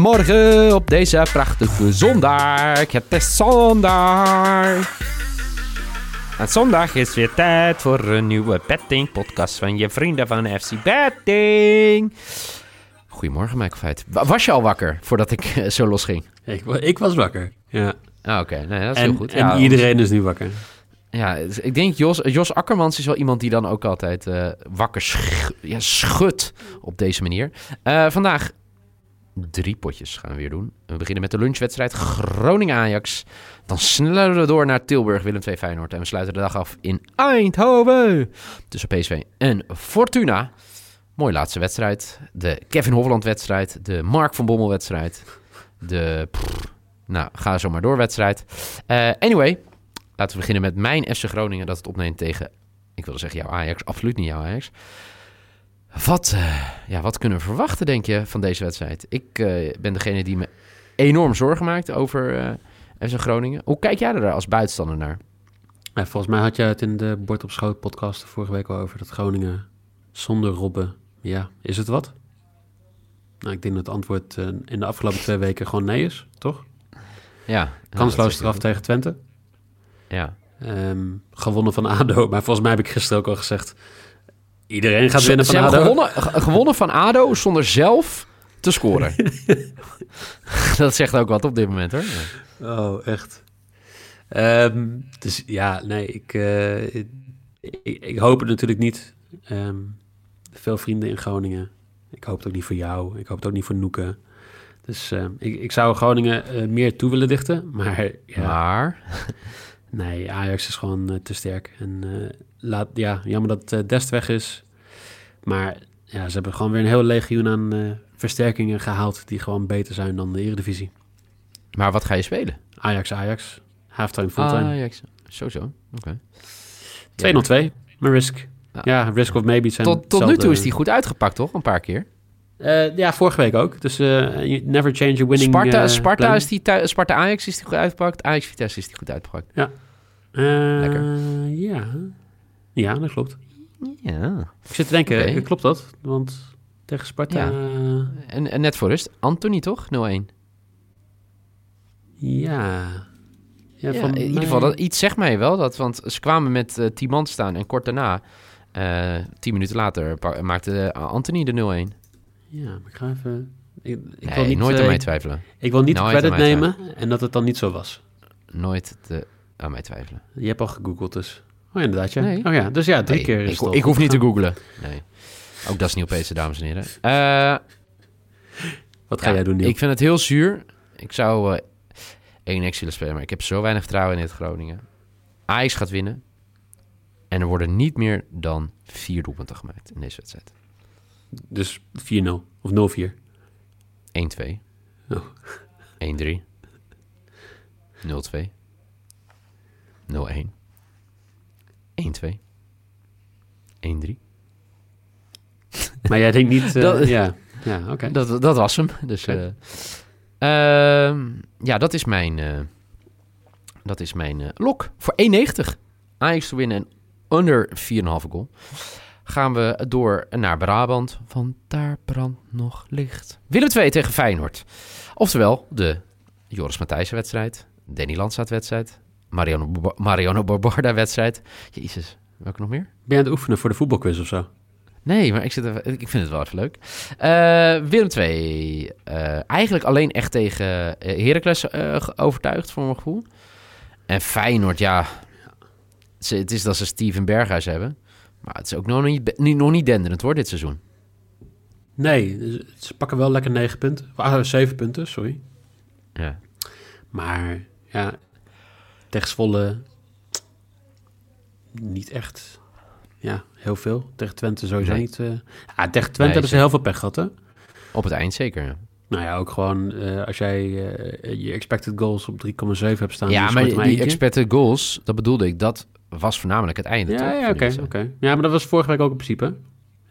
Goedemorgen op deze prachtige zondag. Het is zondag. En zondag is weer tijd voor een nieuwe betting podcast van je vrienden van FC Betting. Goedemorgen, Michael Feit. Wa- Was je al wakker voordat ik eh, zo losging? Ik, wa- ik was wakker. Ja. Ah, Oké, nee, dat is En, heel goed. en Ja, iedereen is nu wakker. Ja, het- ik denk Jos, Jos Akkermans is wel iemand die dan ook altijd eh, wakker sch ja, schudt op deze manier. Eh, vandaag drie potjes gaan we weer doen. We beginnen met de lunchwedstrijd Groningen-Ajax. Dan snellen we door naar Tilburg, Willem II Feyenoord. En we sluiten de dag af in Eindhoven. Tussen PSV en Fortuna. Mooi laatste wedstrijd. De Kevin Hofland-wedstrijd. De Mark van Bommel-wedstrijd. De... nou, ga zo maar door wedstrijd. Eh, anyway, Laten we beginnen met mijn FC Groningen dat het opneemt tegen, ik wilde zeggen jouw Ajax, absoluut niet jouw Ajax. Wat, eh, ja, wat kunnen we verwachten, denk je, van deze wedstrijd? Ik eh, ben degene die me enorm zorgen maakt over eh FC Groningen. Hoe kijk jij er als buitenstander naar? Ja, volgens mij had jij het in de Bord op Schoot podcast vorige week al over dat Groningen zonder Robben. Ja, is het wat? Nou, ik denk dat het antwoord in de afgelopen twee weken gewoon nee is, toch? Ja, Kansloos straf tegen Twente. Ja, Ehm, gewonnen van ADO. Maar volgens mij heb ik gisteren ook al gezegd... Iedereen gaat winnen van ADO. gewonnen, ge- gewonnen van ADO zonder zelf te scoren. dat zegt ook wat op dit moment, hoor. Oh, echt. Ehm, dus ja, nee, ik, eh, ik, ik hoop het natuurlijk niet. Ehm, veel vrienden in Groningen. Ik hoop het ook niet voor jou. Ik hoop het ook niet voor Noeke. Dus ehm, ik, ik zou Groningen eh, meer toe willen dichten. Maar ja, Maar, nee, Ajax is gewoon eh, te sterk. En laat, ja, jammer dat eh, Dest weg is. Maar ja, ze hebben gewoon weer een heel legioen aan eh, versterkingen gehaald... die gewoon beter zijn dan de Eredivisie. maar wat ga je spelen? Ajax, Ajax. Halftime, fulltime. Ajax, zo, oké. 202, mijn risk. Ja. Ja, risk of maybe. Zijn Tot, tot nu toe is die goed uitgepakt, toch? Een paar keer. Eh, ja, vorige week ook. Dus never change a winning Sparta, Sparta, is die Sparta Ajax is die goed uitgepakt. Ajax Vitesse is die goed uitgepakt. Eh, Lekker. Ja. Ja, dat klopt. Ja. Ik zit te denken, eh, klopt dat? Want tegen Sparta... Ja. Ja. En, en net voor rust, Anthony toch? 0-1. ja. Ja, in ieder geval, dat, iets zegt mij wel. Dat, want ze kwamen met eh 10 man staan en kort daarna, eh 10 minuten later, maakte eh, Anthony de 0-1. Ja, maar ik ga even... Ik, ik nee, wil niet, nooit eh, aan mij twijfelen. Ik wil niet de Nooit credit nemen en dat het dan niet zo was. Nooit te, aan mij twijfelen. Je hebt al gegoogeld dus. Oh, inderdaad, ja. Nee. Oh ja, dus ja, drie Nee, keer is ik, het ik hoef niet te googlen. Nee. Ook dat is nieuw PC, dames en heren. Eh Wat ga Ja, jij doen, Niel? Ik vind het heel zuur. Ik zou eh 1 x willen spelen, maar ik heb zo weinig vertrouwen in dit Groningen. Ajax gaat winnen. En er worden niet meer dan vier doelpunten gemaakt in deze wedstrijd. Dus 4-0 of 0-4. 1-2. Oh. 1-3. 0-2. 0-1. 1-2. 1-3. Maar jij denkt niet... eh, Dat- ja, ja oké. Dat, dat was hem. Dus, Oké. eh, ehm, ja, dat is mijn, eh, dat is mijn lok. Voor 1,90. Ajax te winnen en onder 4,5 goal. Gaan we door naar Brabant, want daar brandt nog licht. Willem 2 tegen Feyenoord. Oftewel de Joris Matthijssen wedstrijd, Danny Landsaat wedstrijd, Mariano, Bar- Mariano Barbarda wedstrijd. Jezus, welke nog meer? Ben je aan het oefenen voor de voetbalquiz of zo? Nee, maar ik, zit ik vind het wel even leuk. Eh, Willem 2. eigenlijk alleen echt tegen uh, Heracles eh, ge- overtuigd, voor mijn gevoel. En Feyenoord, ja. Ze, het is dat ze Steven Berghuis hebben. Maar het is ook nog niet, niet- nog niet denderend hoor, dit seizoen. Nee, ze pakken wel lekker 9 punten. Ah, 7 punten, sorry. Ja. Maar ja, tegen Zwolle niet echt. ja, heel veel. Tegen Twente sowieso Nee. niet. eh. ja, tegen Twente Nee, hebben ze heel veel pech gehad, hè? Op het eind zeker. Nou ja, ook gewoon eh, als jij eh, je expected goals op 3,7 hebt staan. ja, maar die expected goals, dat bedoelde ik, dat was voornamelijk het einde, Ja, ja, oké. Ja, maar dat was vorige week ook in principe.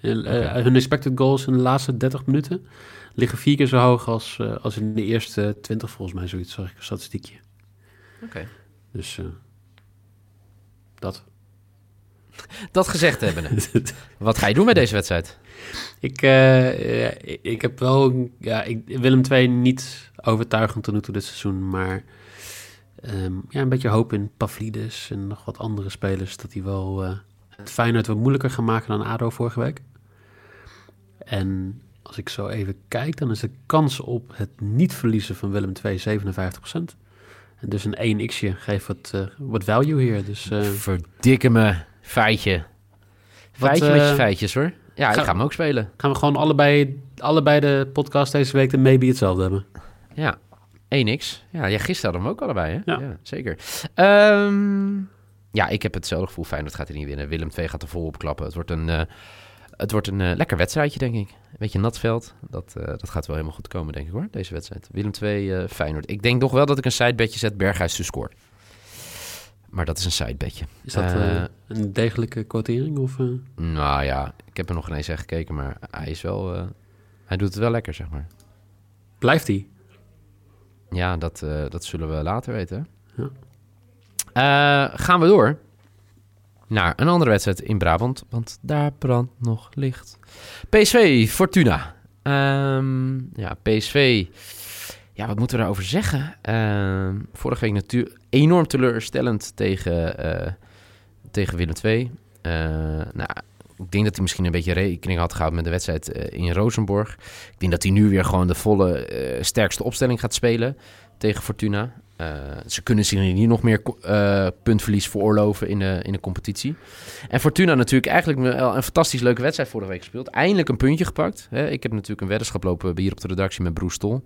En, Oké. Hun expected goals in de laatste 30 minuten liggen vier keer zo hoog als, als in de eerste 20, volgens mij, zoiets zag ik een statistiekje. Oké. Dus eh, dat. Dat gezegd hebben. Wat ga je doen met deze wedstrijd? ik, eh, ja, ik, heb wel, ja, ik, Willem II niet overtuigend tot nu toe dit seizoen, maar ehm, ja, een beetje hoop in Pavlidis en nog wat andere spelers, dat die wel eh het Feyenoord wat moeilijker gaan maken dan ADO vorige week. En als ik zo even kijk, dan is de kans op het niet verliezen van Willem II 57%. Dus een 1x'je geeft wat, eh, wat value hier. Dus eh, Verdikke me, feitje. Feitje met je eh, feitjes, hoor. Ja, ik ga- hem ook spelen. gaan we gewoon allebei, allebei de podcast deze week de maybe hetzelfde hebben. Ja, 1x. Ja, jij gisteren hadden we hem ook allebei, hè? Ja. zeker. Ehm, ja, ik heb hetzelfde gevoel. Feyenoord gaat er niet winnen. Willem II gaat er vol op klappen. Het wordt een, het wordt een eh, lekker wedstrijdje, denk ik. Een beetje nat veld. Dat, eh, dat gaat wel helemaal goed komen, denk ik, hoor, deze wedstrijd. Willem II, eh, Feyenoord. Ik denk toch wel dat ik een sidebedje zet. Berghuis te scoren. Maar dat is een sidebedje. Is dat een degelijke quotering? Of? Nou ja, ik heb er nog geen eens echt gekeken, maar hij is wel... hij doet het wel lekker, zeg maar. Blijft die? Ja, dat, dat zullen we later weten. Ja. Gaan we door naar een andere wedstrijd in Brabant, want daar brandt nog licht. PSV, Fortuna. Ehm, ja, PSV. Ja, wat moeten we daarover zeggen? Ehm, vorige week natuurlijk enorm teleurstellend tegen, eh, tegen Willem II. Eh, nou, ik denk dat hij misschien een beetje rekening had gehouden met de wedstrijd eh, in Rosenborg. Ik denk dat hij nu weer gewoon de volle sterkste opstelling gaat spelen tegen Fortuna. Eh, ze kunnen zich niet nog meer eh, puntverlies veroorloven in de, in de competitie. En Fortuna natuurlijk eigenlijk een fantastisch leuke wedstrijd vorige week gespeeld. Eindelijk een puntje gepakt. Hè. Ik heb natuurlijk een weddenschap lopen hier op de redactie met Broes Stol.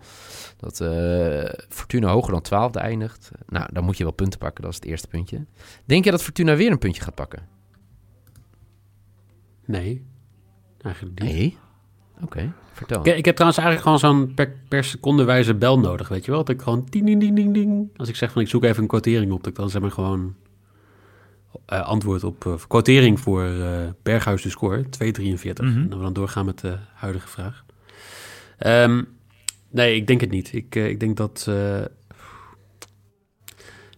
Dat eh, Fortuna hoger dan 12 eindigt. Nou, dan moet je wel punten pakken. Dat is het eerste puntje. Denk je dat Fortuna weer een puntje gaat pakken? Nee, eigenlijk niet. Nee. Oké, vertel. Ik, ik heb trouwens eigenlijk gewoon zo'n per, per seconde wijze bel nodig, weet je wel? Dat ik gewoon ding, ding, ding, ding, ding. Als ik zeg van ik zoek even een quotering op, dat ik dan zeg maar gewoon eh, antwoord op uh, quotering voor uh, Berghuis de score, 2,43. Mhm. En dan we dan doorgaan met de huidige vraag. Um, nee, ik denk het niet. Ik, ik denk dat...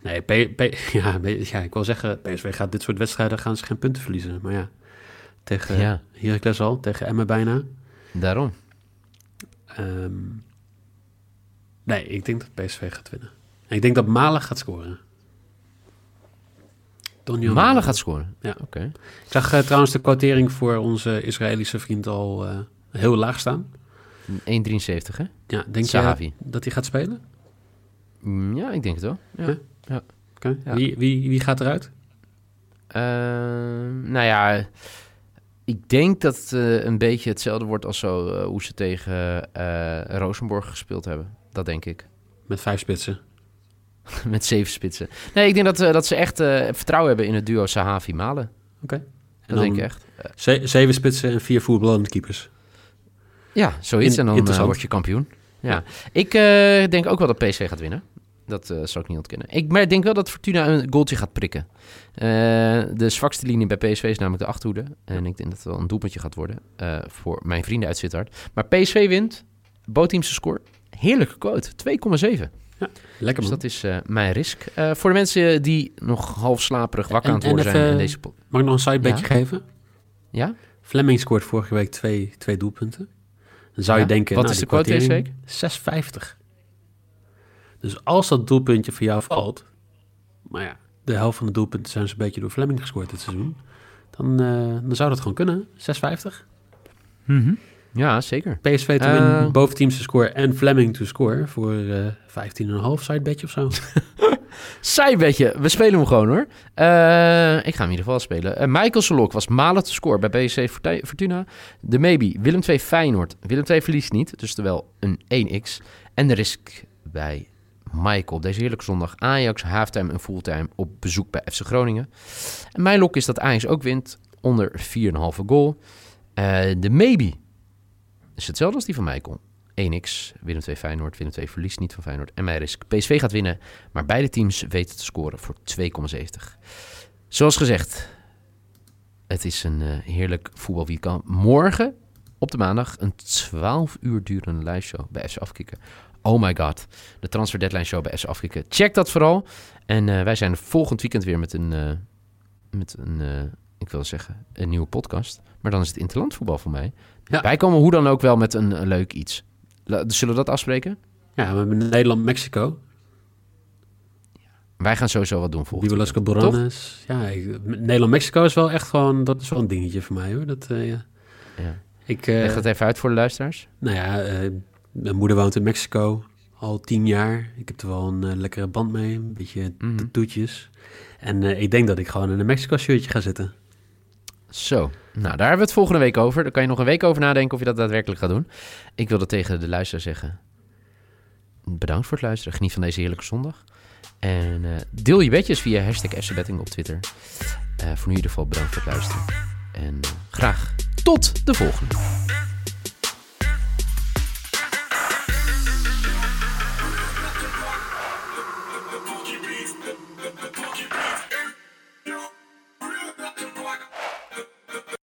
Nee, P, P, ja, ja, ik wil zeggen, PSV gaat dit soort wedstrijden gaan ze geen punten verliezen. Maar ja, tegen Ja. Heracles al, tegen Emmen bijna. Daarom. Um, nee, ik denk dat PSV gaat winnen. En ik denk dat Malen gaat scoren. Donjon Malen gaat scoren? Ja. Oké. Okay. Ik zag uh, trouwens de quotering voor onze Israëlische vriend al uh, heel laag staan. 1,73 hè? Ja, denk Sahavi. je dat hij gaat spelen? Mm, Ja, ik denk het wel. Ja. Huh? ja. Okay. Ja. Wie, wie, wie gaat eruit? Uh, nou ja, ik denk dat het uh, een beetje hetzelfde wordt als zo uh, hoe ze tegen uh, Rosenborg gespeeld hebben. Dat denk ik. Met vijf spitsen. Met zeven spitsen. Nee, ik denk dat, dat ze echt vertrouwen hebben in het duo Sahavi-Malen. Oké. Okay. Dat denk ik echt. Ze zeven spitsen en vier voetballende keepers. Ja, zoiets. In, en dan word je kampioen. Ja. ja. Ik denk ook wel dat PSV gaat winnen. Dat uh, zou ik niet ontkennen. Ik maar ik denk wel dat Fortuna een goaltje gaat prikken. Uh, de zwakste linie bij PSV is namelijk de achterhoede. En ik denk dat het wel een doelpuntje gaat worden uh, voor mijn vrienden uit Sittard. Maar PSV wint. Bootteamse score. Heerlijke quote. 2,7. Ja, lekker Dus man. dat is mijn risk. Voor de mensen die nog half slaperig wakker aan het worden zijn in deze... Mag ik nog een sidebedje Ja? geven? Ja? Fleming scoort vorige week twee, twee doelpunten. Dan zou Ja. je denken... Wat nou, is de quote deze quotering 6,50. Dus als dat doelpuntje voor jou valt... Maar ja, de helft van de doelpunten zijn zo'n beetje door Fleming gescoord dit seizoen. Dan, uh, dan zou dat gewoon kunnen. 6,50. Mm -hmm. Ja, zeker. PSV te Uh, winnen, boventeams te scoren en Fleming te scoren voor uh, 15,5 sidebedje of zo. Sidebedje, we spelen hem gewoon hoor. Uh, ik ga hem in ieder geval spelen. Uh, Michael Solok was malen te scoren bij BSC Fortuna. De maybe, Willem 2 Feyenoord. Willem 2 verliest niet, dus terwijl een 1x. En de risk bij Michael deze heerlijke zondag. Ajax, halftime en fulltime op bezoek bij FC Groningen. En mijn lok is dat Ajax ook wint. onder 4,5 goal. Eh, de maybe is hetzelfde als die van Michael. 1x, Willem 2 Feyenoord. Willem 2 verliest niet van Feyenoord. En mijn risk. PSV gaat winnen, maar beide teams weten te scoren voor 2,70. Zoals gezegd, het is een uh, heerlijk voetbalweekend. Morgen op de maandag een 12 uur durende liveshow bij FC Afkikken. Oh my god, de Transfer Deadline Show bij FC Afkikken. Check dat vooral. En uh, wij zijn volgend weekend weer met een, uh, met een ik wil zeggen, een nieuwe podcast. Maar dan is het interlandvoetbal voor mij. Ja. Wij komen hoe dan ook wel met een, een leuk iets. Zullen we dat afspreken? Ja, we hebben Nederland-Mexico. Wij gaan sowieso wat doen volgende Viva Las Ja, Nederland-Mexico is wel echt gewoon... Dat is wel een dingetje voor mij, hoor. Dat, ja. ja. Ik, Leg dat even uit voor de luisteraars. Nou ja, mijn moeder woont in Mexico al tien jaar. Ik heb er wel een lekkere band mee. Een beetje mm toetjes. En ik denk dat ik gewoon in een Mexico-shirtje ga zitten. Zo, nou daar hebben we het volgende week over. Daar kan je nog een week over nadenken of je dat daadwerkelijk gaat doen. Ik wilde tegen de luisteraar zeggen... Bedankt voor het luisteren. Geniet van deze heerlijke zondag. En uh, deel je bedjes via hashtag FCBetting op Twitter. Voor nu in ieder geval bedankt voor het luisteren. En graag tot de volgende.